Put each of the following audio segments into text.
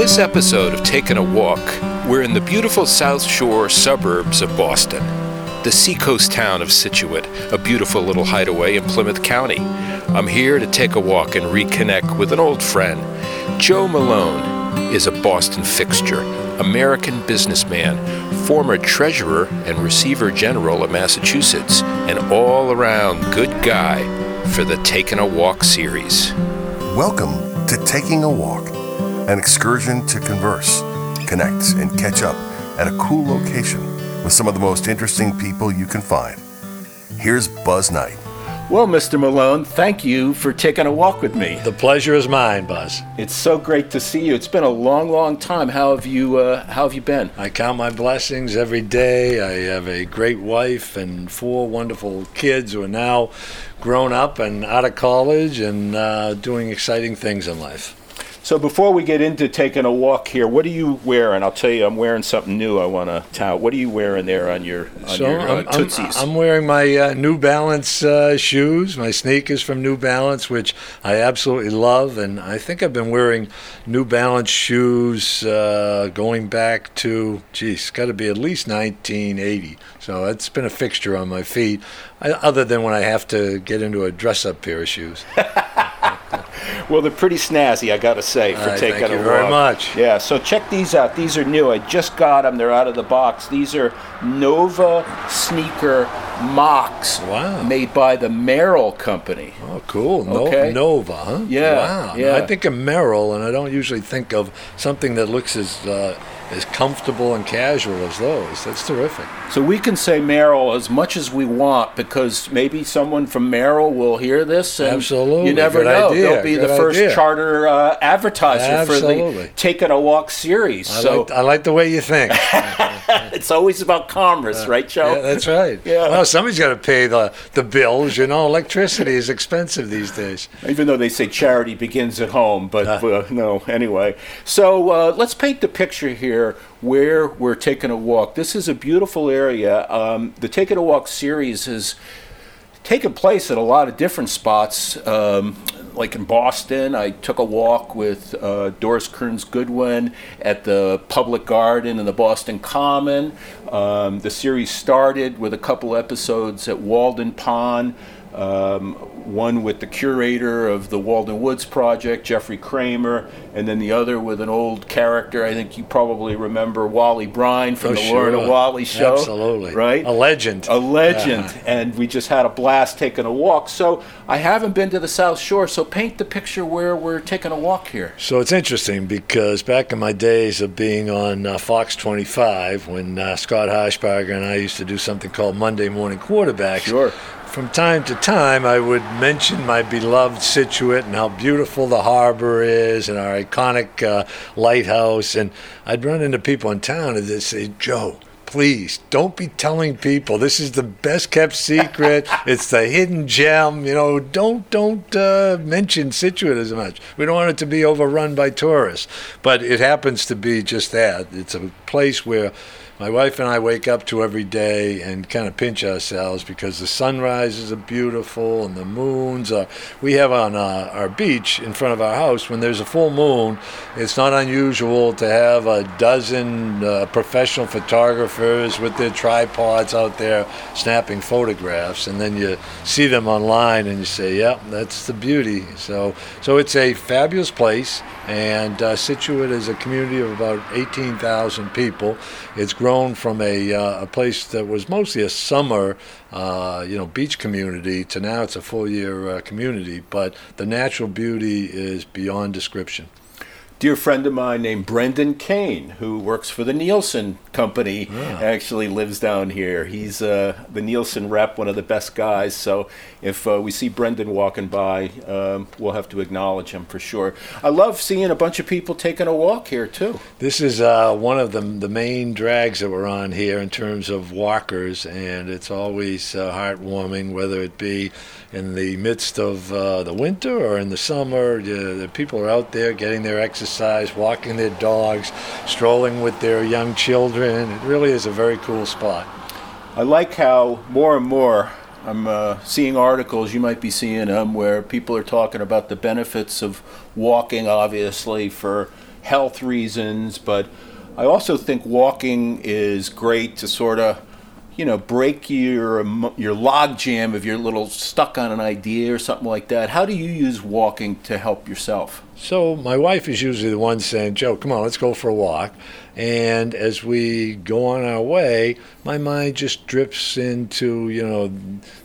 this episode of Taking a Walk, we're in the beautiful South Shore suburbs of Boston, the seacoast town of Scituate, a beautiful little hideaway in Plymouth County. I'm here to take a walk and reconnect with an old friend. Joe Malone is a Boston fixture, American businessman, former treasurer and receiver general of Massachusetts, and all around good guy for the Taking a Walk series. Welcome to Taking a Walk, an excursion to converse, connect, and catch up at a cool location with some of the most interesting people you can find. Here's Buzz Knight. Well, Mr. Malone, thank you for taking a walk with me. The pleasure is mine, Buzz. It's so great to see you. It's been a long, long time. How have you? Uh, how have you been? I count my blessings every day. I have a great wife and four wonderful kids who are now grown up and out of college and uh, doing exciting things in life. So before we get into taking a walk here, what are you wearing? I'll tell you, I'm wearing something new. I want to tout. What are you wearing there on your on so your uh, I'm, tootsies? I'm, I'm wearing my uh, New Balance uh, shoes, my sneakers from New Balance, which I absolutely love, and I think I've been wearing New Balance shoes uh, going back to, geez, it's got to be at least 1980. So it's been a fixture on my feet, I, other than when I have to get into a dress-up pair of shoes. well, they're pretty snazzy, I got to say, for Uh, taking thank a you walk. very much. Yeah. So check these out. These are new. I just got them. They're out of the box. These are Nova sneaker mocks. Wow. Made by the Merrell Company. Oh, cool. No, Okay. Nova, huh? Yeah, Wow. yeah. I think of Merrell, and I don't usually think of something that looks as uh, as comfortable and casual as those. That's terrific. So we can say Merrell as much as we want because maybe someone from Merrell will hear this. And Absolutely. You never Good know. idea. They'll be the first idea. charter uh, advertiser for the Taking a Walk series. I, so like, I like the way you think. it's always about commerce, right, Joe? yeah, that's right. Yeah. Well, somebody's got to pay the, the bills. You know, electricity is expensive these days. Even though they say charity begins at home, but Ah. uh, no, anyway. So uh, let's paint the picture here where we're taking a walk. This is a beautiful area. Um, the Taking a Walk series has taken place at a lot of different spots. Um, like in Boston, I took a walk with uh, Doris Kearns Goodwin at the Public Garden in the Boston Common. Um, the series started with a couple episodes at Walden Pond um, one with the curator of the Walden Woods Project, Jeffrey Cramer, and then the other with an old character. I think you probably remember Wally Brine from Oh, the sure. Lorna Wally show. Absolutely. Right? A legend. A legend. And we just had a blast taking a walk. So I haven't been to the South Shore, so paint the picture where we're taking a walk here. So it's interesting because back in my days of being on uh, Fox 25, when uh, Scott Harshbarger and I used to do something called Monday Morning Quarterbacks, Sure. From time to time I would mention my beloved Scituate and how beautiful the harbor is and our iconic uh, lighthouse. And I'd run into people in town and they'd say, Joe, please don't be telling people this is the best kept secret. It's the hidden gem you know don't don't uh, mention Scituate as much. We don't want it to be overrun by tourists. But it happens to be just that. It's a place where my wife and I wake up to every day and kind of pinch ourselves because the sunrises are beautiful and the moons are. We have on uh, our beach in front of our house when there's a full moon. It's not unusual to have a dozen uh, professional photographers with their tripods out there snapping photographs, and then you see them online and you say, "Yep, that's the beauty." So, so it's a fabulous place, and uh, Scituate is a community of about 18,000 people. It's grown from a, uh, a place that was mostly a summer, uh, you know, beach community to now it's a full-year uh, community. But the natural beauty is beyond description. Dear friend of mine named Brendan Kane, who works for the Nielsen Company, actually lives down here. He's uh, the Nielsen rep, one of the best guys. So if uh, we see Brendan walking by, um, we'll have to acknowledge him for sure. I love seeing a bunch of people taking a walk here too. This is uh, one of the, the main drags that we're on here in terms of walkers, and it's always uh, heartwarming, whether it be in the midst of uh, the winter or in the summer. Uh, the people are out there getting their exercise, walking their dogs, strolling with their young children. It really is a very cool spot. I like how more and more I'm uh, seeing articles, you might be seeing them, where people are talking about the benefits of walking, obviously, for health reasons, but I also think walking is great to sort of you know, break your your log jam if you're a little stuck on an idea or something like that. How do you use walking to help yourself? So my wife is usually the one saying, "Joe, come on, let's go for a walk." And as we go on our way, my mind just drifts into you know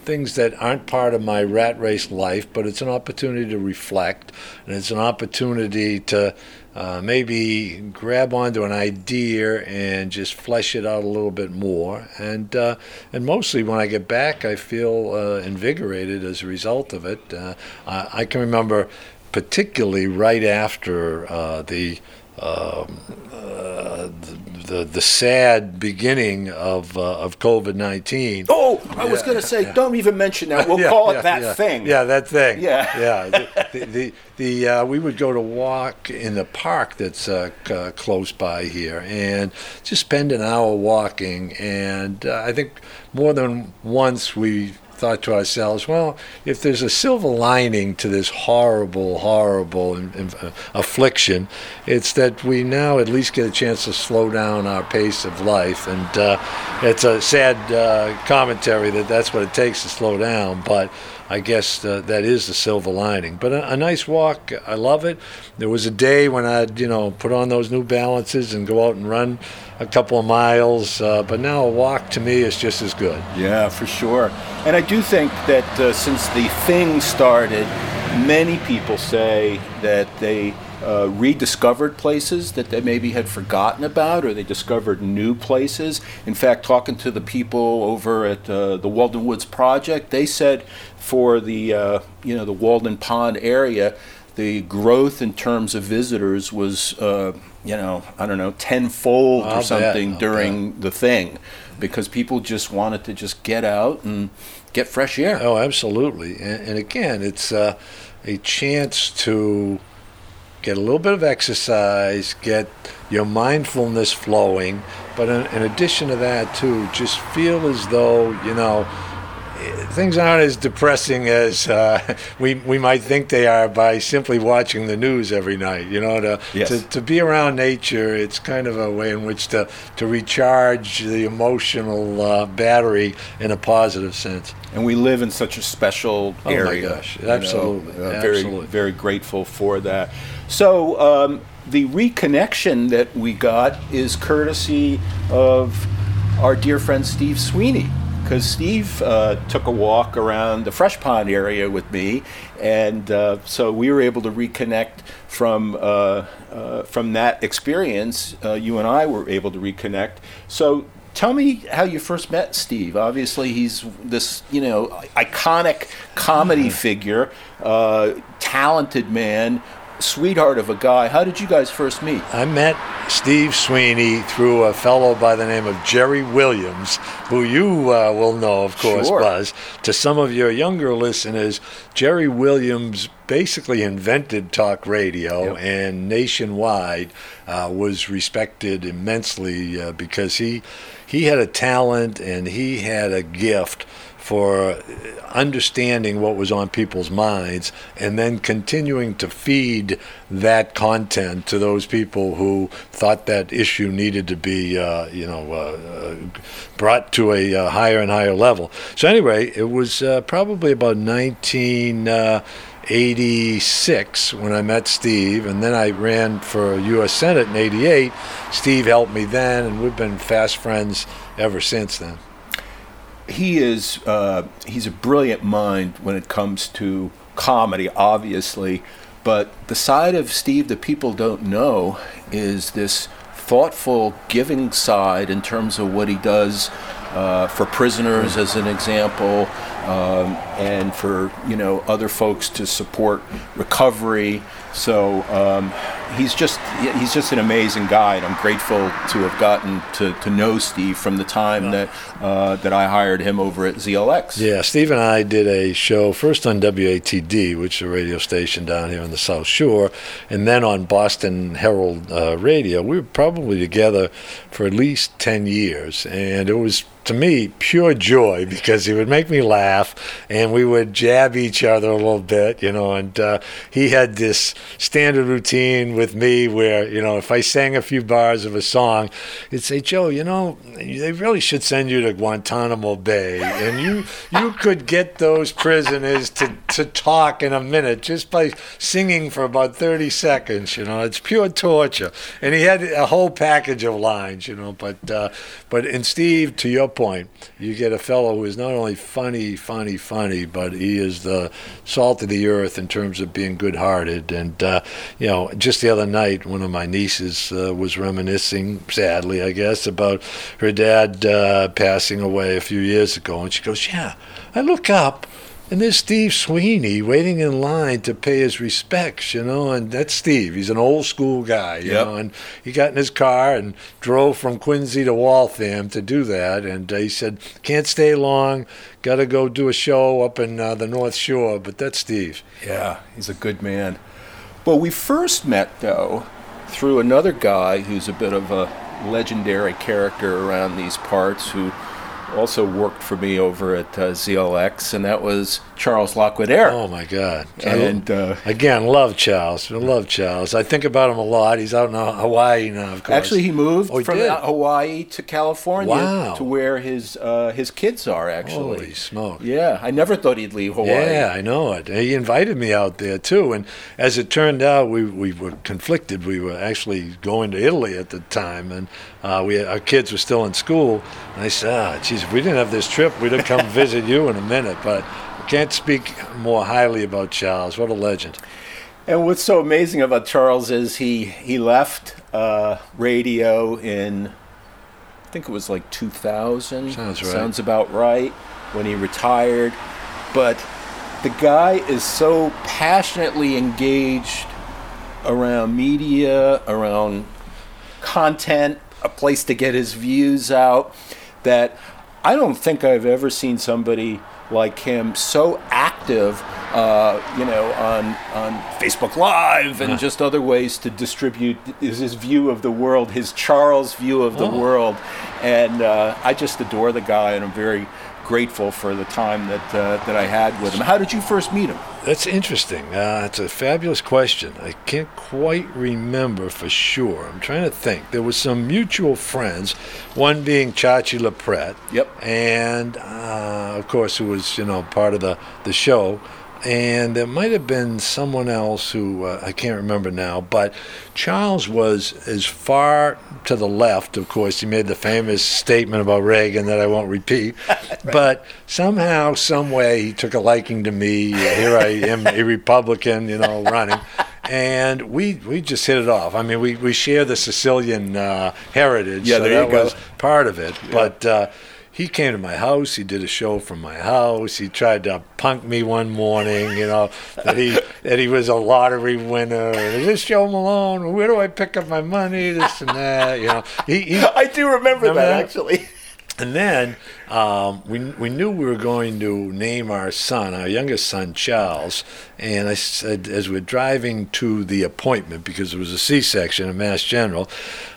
things that aren't part of my rat race life, but it's an opportunity to reflect, and it's an opportunity to uh, maybe grab onto an idea and just flesh it out a little bit more. And uh, and mostly when I get back, I feel uh, invigorated as a result of it. Uh, I, I, can remember, particularly right after uh, the, um, the the the sad beginning of uh, of COVID nineteen. Oh, I yeah, was going to say, yeah. don't even mention that. We'll yeah, call it that thing. Yeah, that thing. Yeah, yeah. The, the, the, uh, we would go to walk in the park that's uh, c- close by here, and just spend an hour walking. And uh, I think more than once we thought to ourselves, well, if there's a silver lining to this horrible, horrible uh, affliction, it's that we now at least get a chance to slow down our pace of life. And uh, it's a sad uh, commentary that that's what it takes to slow down, but I guess uh, that is the silver lining. But a, a, nice walk, I love it. There was a day when I'd, you know, put on those new balances and go out and run a couple of miles. Uh, but now a walk to me is just as good. Yeah, for sure. And I do think that uh, since the thing started, many people say that they uh, rediscovered places that they maybe had forgotten about, or they discovered new places. In fact, talking to the people over at uh, the Walden Woods Project, they said for the uh, you know the Walden Pond area, the growth in terms of visitors was uh, you know I don't know tenfold or something during bet. the thing, because people just wanted to just get out and get fresh air. Oh, absolutely, and, and again, it's uh, a chance to get a little bit of exercise, get your mindfulness flowing, but in, in addition to that, too, just feel as though, you know, things aren't as depressing as uh, we we might think they are by simply watching the news every night. You know, to, yes. to to be around nature, it's kind of a way in which to to recharge the emotional uh, battery in a positive sense. And we live in such a special oh area. Oh my gosh, absolutely, you know, uh, very absolutely. very grateful for that. So. Um, the reconnection that we got is courtesy of our dear friend Steve Sweeney because Steve uh, took a walk around the Fresh Pond area with me, and uh, so we were able to reconnect from uh, uh from that experience. Uh, you and I were able to reconnect. So tell me how you first met Steve. Obviously, he's this you know iconic comedy figure, uh, talented man sweetheart of a guy. How did you guys first meet? I met Steve Sweeney through a fellow by the name of Jerry Williams, who you uh, will know, of course, sure. Buzz. To some of your younger listeners, Jerry Williams basically invented talk radio yep. and nationwide uh, was respected immensely uh, because he he had a talent and he had a gift for understanding what was on people's minds and then continuing to feed that content to those people who thought that issue needed to be, uh, you know, uh, uh brought to a uh, higher and higher level. So anyway, it was uh, probably about 1986 when I met Steve, and then I ran for U.S. Senate in '88. Steve helped me then, and we've been fast friends ever since then he is uh, he's a brilliant mind when it comes to comedy, obviously. But the side of Steve that people don't know is this thoughtful, giving side in terms of what he does uh, for prisoners, as an example, um, and for you know other folks to support recovery. So um, he's just he's just an amazing guy, and I'm grateful to have gotten to, to know Steve from the time that uh, that I hired him over at ZLX. Yeah, Steve and I did a show first on WATD, which is a radio station down here on the South Shore, and then on Boston Herald uh, Radio. We were probably together for at least ten years, and it was to me pure joy because he would make me laugh and we would jab each other a little bit, you know. And uh, he had this standard routine with me where, you know, if I sang a few bars of a song, he'd say, Joe, you know, they really should send you to Guantanamo Bay. And you, you could get those prisoners to, to talk in a minute just by singing for about 30 seconds, you know. It's pure torture. And he had a whole package of lines, you know. But, uh, but in Steve, to your point, you get a fellow who is not only funny, funny, funny, but he is the salt of the earth in terms of being good-hearted. And uh, you know, just the other night, one of my nieces uh, was reminiscing, sadly, I guess, about her dad uh, passing away a few years ago, and she goes, "Yeah, I look up." And there's Steve Sweeney waiting in line to pay his respects, you know, and that's Steve. He's an old school guy, you Yep. know, and he got in his car and drove from Quincy to Waltham to do that. And uh, he said, can't stay long, got to go do a show up in uh, the North Shore, but that's Steve. Yeah, he's a good man. Well, we first met, though, through another guy who's a bit of a legendary character around these parts who also worked for me over at uh, ZLX, and that was Charles Laquidara. Oh, my God. and uh, Again, love Charles. I love Charles. I think about him a lot. He's out in Hawaii now, of course. actually, he moved Oh, he from did? Hawaii to California Wow. to where his uh, his kids are. Actually, Holy smoke. yeah, I never thought he'd leave Hawaii. Yeah, I know it. He invited me out there too, and as it turned out, we, we were conflicted. We were actually going to Italy at the time, and uh, we our kids were still in school. And I said, "Ah, geez, if we didn't have this trip, we'd have come visit you in a minute." But can't speak more highly about Charles. What a legend! And what's so amazing about Charles is he he left uh, radio in I think it was like 2000. Sounds right. Sounds about right when he retired. But the guy is so passionately engaged around media, around content, a place to get his views out that I don't think I've ever seen somebody like him so active, uh, you know, on on Facebook Live and just other ways to distribute his, his view of the world, his Charles view of the Oh. world, and uh, I just adore the guy, and I'm very grateful for the time that uh, that I had with him. How did you first meet him? That's interesting. Uh, it's a fabulous question. I can't quite remember for sure. I'm trying to think. There was some mutual friends, one being Chachi Loprete. Yep. And, uh, of course, who was, you know, part of the, the show. And there might have been someone else who uh, I can't remember now, but Charles was as far to the left, of course. He made the famous statement about Reagan that I won't repeat. But somehow, some way, he took a liking to me. Here I am, a Republican, you know, running. And we, we just hit it off. I mean, we, we share the Sicilian uh, heritage. Yeah, so there you that go. was part of it. But uh, he came to my house. He did a show from my house. He tried to punk me one morning, you know, that he that he was a lottery winner. Is this Joe Malone? Where do I pick up my money? This and that, you know. He, he I do remember, Remember that, that? actually. and then um, we, we knew we were going to name our son, our youngest son, Charles. And I said, as we're driving to the appointment, because it was a C section at Mass General,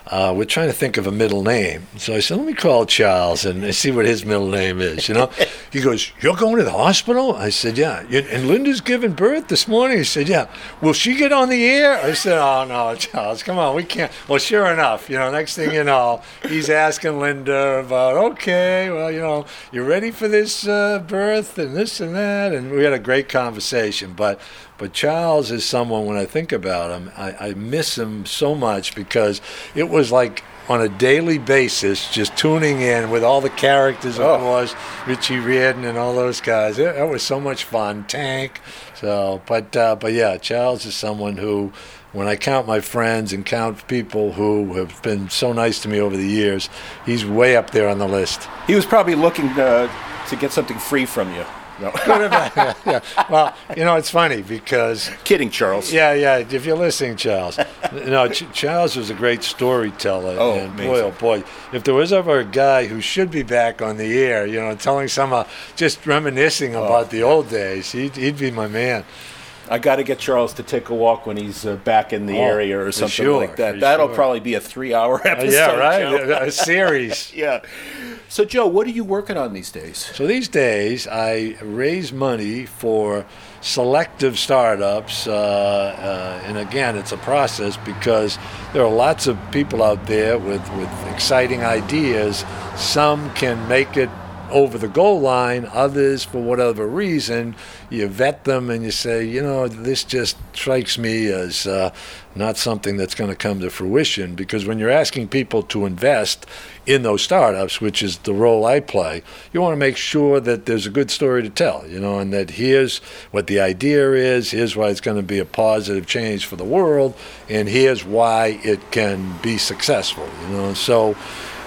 uh, we're trying to think of a middle name. So I said, let me call Charles and see what his middle name is, you know? he goes, You're going to the hospital? I said, Yeah. And Linda's giving birth this morning? He said, Yeah. Will she get on the air? I said, Oh, no, Charles, come on, we can't. Well, sure enough, you know, next thing you know, he's asking Linda about, okay, well, you know, you're ready for this uh, birth and this and that? And we had a great conversation. But but Charles is someone, when I think about him, I, I miss him so much because it was like on a daily basis, just tuning in with all the characters, of Oh. course, Richie Riordan and all those guys. It, it was so much fun. Tank. So, but uh, but yeah, Charles is someone who, when I count my friends and count people who have been so nice to me over the years, he's way up there on the list. He was probably looking uh, to get something free from you. No. yeah, yeah. Well, you know, it's funny because Kidding, Charles. Yeah, yeah. If you're listening, Charles. no, Ch- Charles was a great storyteller. Oh, and boy, oh boy, if there was ever a guy who should be back on the air, you know, telling some, just reminiscing Oh. about the old days, he'd, he'd be my man. I got to get Charles to take a walk when he's uh, back in the Oh, area or something sure, like that. That'll sure. probably be a three-hour Uh, episode. yeah, right. A series. yeah. So, Joe, what are you working on these days? So these days, I raise money for selective startups, uh, uh, and again, it's a process because there are lots of people out there with, with exciting ideas. Some can make it over the goal line, others, for whatever reason, you vet them and you say, you know, this just strikes me as uh, not something that's going to come to fruition. Because when you're asking people to invest in those startups, which is the role I play, you want to make sure that there's a good story to tell, you know, and that here's what the idea is, here's why it's going to be a positive change for the world, and here's why it can be successful, you know. So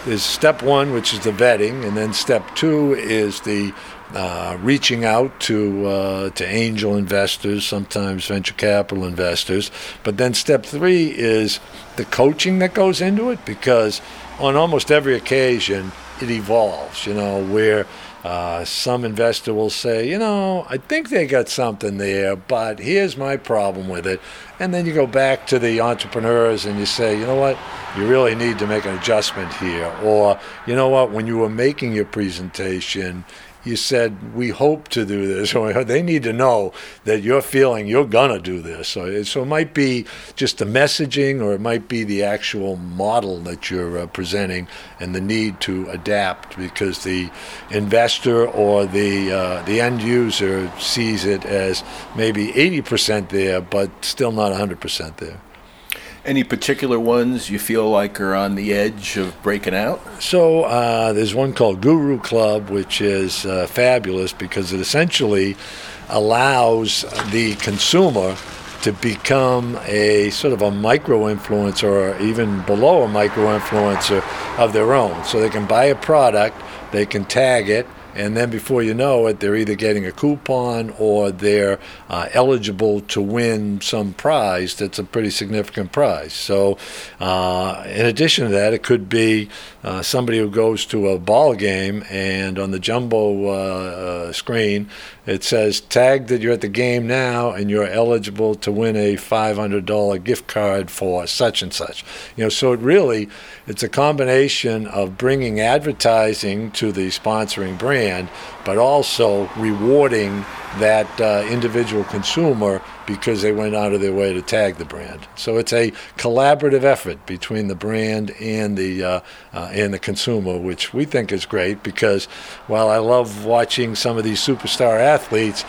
there's step one, which is the vetting, and then step two is the uh, reaching out to uh, to angel investors, sometimes venture capital investors. But then step three is the coaching that goes into it, because on almost every occasion it evolves. You know where. Uh, some investor will say, you know, I think they got something there, but here's my problem with it. And then you go back to the entrepreneurs and you say, you know what, you really need to make an adjustment here. Or, you know what, when you were making your presentation, you said we hope to do this, or they need to know that you're feeling you're gonna do this. So, it- so it might be just the messaging, or it might be the actual model that you're uh, presenting, and the need to adapt because the investor or the uh, the end user sees it as maybe 80% there, but still not 100% there. Any particular ones you feel like are on the edge of breaking out? So uh, there's one called Guru Club, which is uh, fabulous because it essentially allows the consumer to become a sort of a micro influencer or even below a micro influencer of their own. So they can buy a product, they can tag it, and then before you know it, they're either getting a coupon or they're uh, eligible to win some prize that's a pretty significant prize. So, uh, in addition to that, it could be uh, somebody who goes to a ball game and on the jumbo uh, uh, screen it says tag that you're at the game now and you're eligible to win a $500 gift card for such and such. You know, so it really it's a combination of bringing advertising to the sponsoring brand, but also rewarding that uh, individual consumer because they went out of their way to tag the brand. So it's a collaborative effort between the brand and the uh, uh, and the consumer, which we think is great because while I love watching some of these superstar athletes,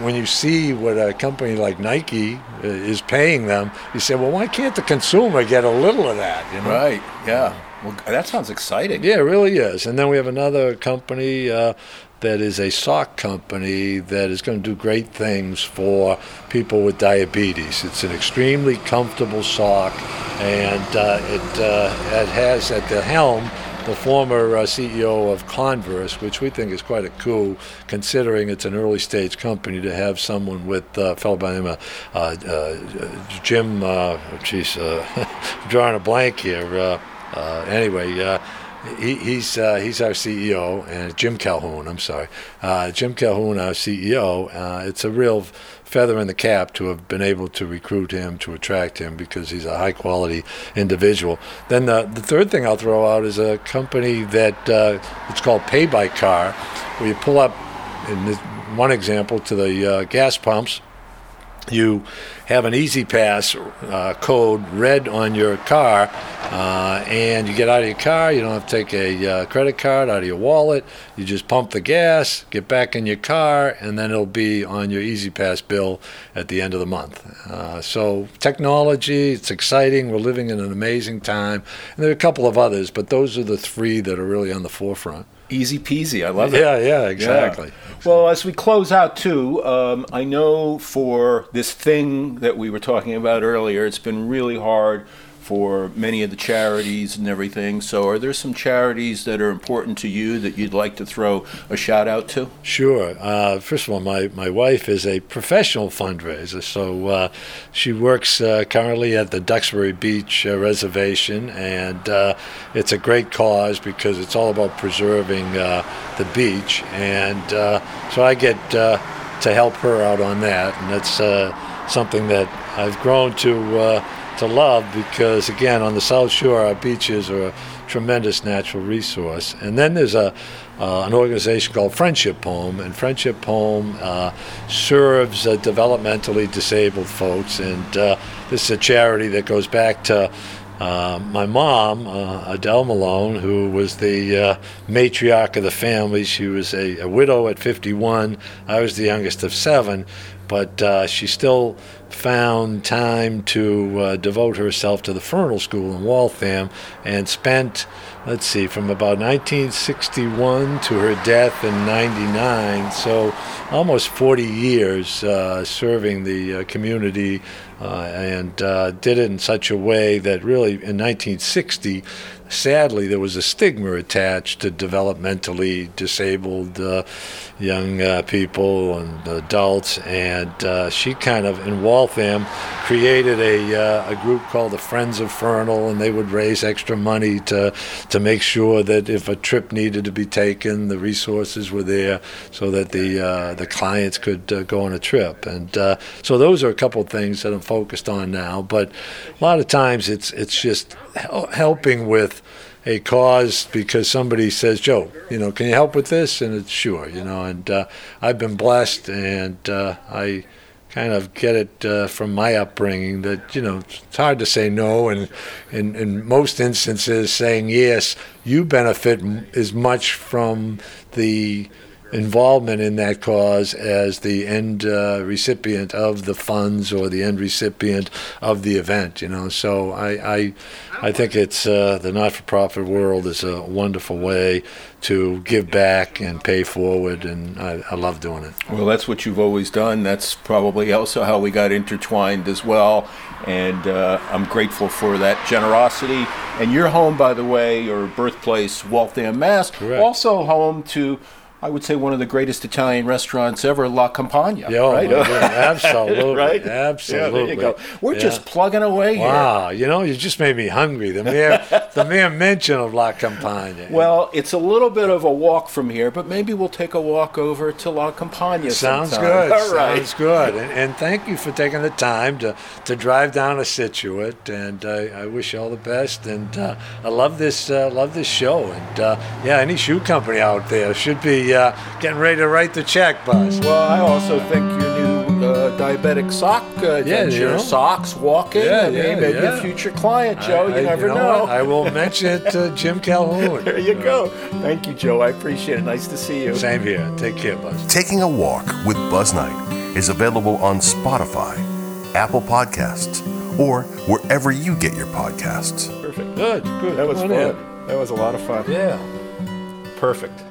when you see what a company like Nike uh, is paying them, you say, well, why can't the consumer get a little of that? You know? Right. Yeah. Well, that sounds exciting. Yeah, it really is. And then we have another company uh, that is a sock company that is going to do great things for people with diabetes. It's an extremely comfortable sock, and uh, it, uh, it has at the helm the former uh, CEO of Converse, which we think is quite a coup, considering it's an early stage company to have someone with uh, fellow by the name of uh, uh, Jim, uh, geez, uh, drawing a blank here. Uh, anyway, he, he's uh, he's our CEO, and Jim Calhoun. I'm sorry, uh, Jim Calhoun, our CEO. Uh, it's a real feather in the cap to have been able to recruit him, to attract him, because he's a high quality individual. Then the, the third thing I'll throw out is a company that uh, it's called Pay by Car, where you pull up, in this one example, to the uh, gas pumps you have an E-ZPass uh, code read on your car uh, and you get out of your car you don't have to take a uh, credit card out of your wallet. You just pump the gas get back in your car and then it'll be on your E-ZPass bill at the end of the month. Uh, so technology it's exciting. We're living in an amazing time. And there are a couple of others but those are the three that are really on the forefront Easy peasy. I love it. yeah yeah exactly Well, as we close out, too, um, I know for this thing that we were talking about earlier, it's been really hard for many of the charities and everything. So, are there some charities that are important to you that you'd like to throw a shout out to? Sure. Uh, first of all, my, my wife is a professional fundraiser, so uh, she works uh, currently at the Duxbury Beach uh, Reservation, and uh, it's a great cause because it's all about preserving uh, the beach, and so I get to help her out on that, and that's. Something that I've grown to to love because again on the South Shore our beaches are a tremendous natural resource. And then there's a uh, an organization called Friendship Home, and Friendship Home uh, serves uh, developmentally disabled folks. And uh, this is a charity that goes back to uh, my mom, uh, Adele Malone, who was the uh, matriarch of the family. She was a, a, widow at 51. I was the youngest of seven, but uh, she still found time to uh, devote herself to the Fernald School in Waltham and spent, let's see, from about 1961 to her death in 99, so almost 40 years uh, serving the community uh, and uh, did it in such a way that really in 1960 sadly, there was a stigma attached to developmentally disabled uh, young uh, people and adults. And uh, she kind of, in Waltham, created a, uh, a group called the Friends of Fernald, and they would raise extra money to, to make sure that if a trip needed to be taken, the resources were there so that the, uh, the clients could uh, go on a trip. And so those are a couple of things that I'm focused on now. But a lot of times it's, it's just helping with a cause because somebody says, Joe, you know, can you help with this? And it's sure, you know, and uh, I've been blessed and uh, I kind of get it uh, from my upbringing that, you know, it's hard to say no. And in, in most instances, saying yes, you benefit as much from the involvement in that cause as the end uh, recipient of the funds or the end recipient of the event. You know, so I I, I think it's uh, the not-for-profit world is a wonderful way to give back and pay forward, and I, I love doing it. Well, that's what you've always done. That's probably also how we got intertwined as well. And uh, I'm grateful for that generosity. And your home, by the way, your birthplace, Waltham, Mass, Correct. also home to I would say one of the greatest Italian restaurants ever, La Campagna. Yeah, right? absolutely, right? Absolutely. Yeah, there you go. We're yeah. just plugging away wow, here. you know, you just made me hungry. The mere, the mere mention of La Campagna. Well, it's a little bit of a walk from here, but maybe we'll take a walk over to La Campagna. Sounds sometime. good. All right. Sounds good. And, and, thank you for taking the time to, to drive down to Scituate. And uh, I wish you all the best. And uh, I love this, uh, love this show. And uh, yeah, any shoe company out there should be uh, getting ready to write the check, Buzz. Well, I also think your new uh, diabetic sock, uh, yeah, your know. socks walking. Yeah, yeah, maybe yeah. a future client, Joe. I, you never know. know. I will mention it to Jim Calhoun. there you go. Thank you, Joe. I appreciate it. Nice to see you. Same here. Take care, Buzz. Taking a Walk with Buzz Knight is available on Spotify, Apple Podcasts, or wherever you get your podcasts. Perfect. Good, good. That was Come fun. on That was a lot of fun. Yeah. Perfect.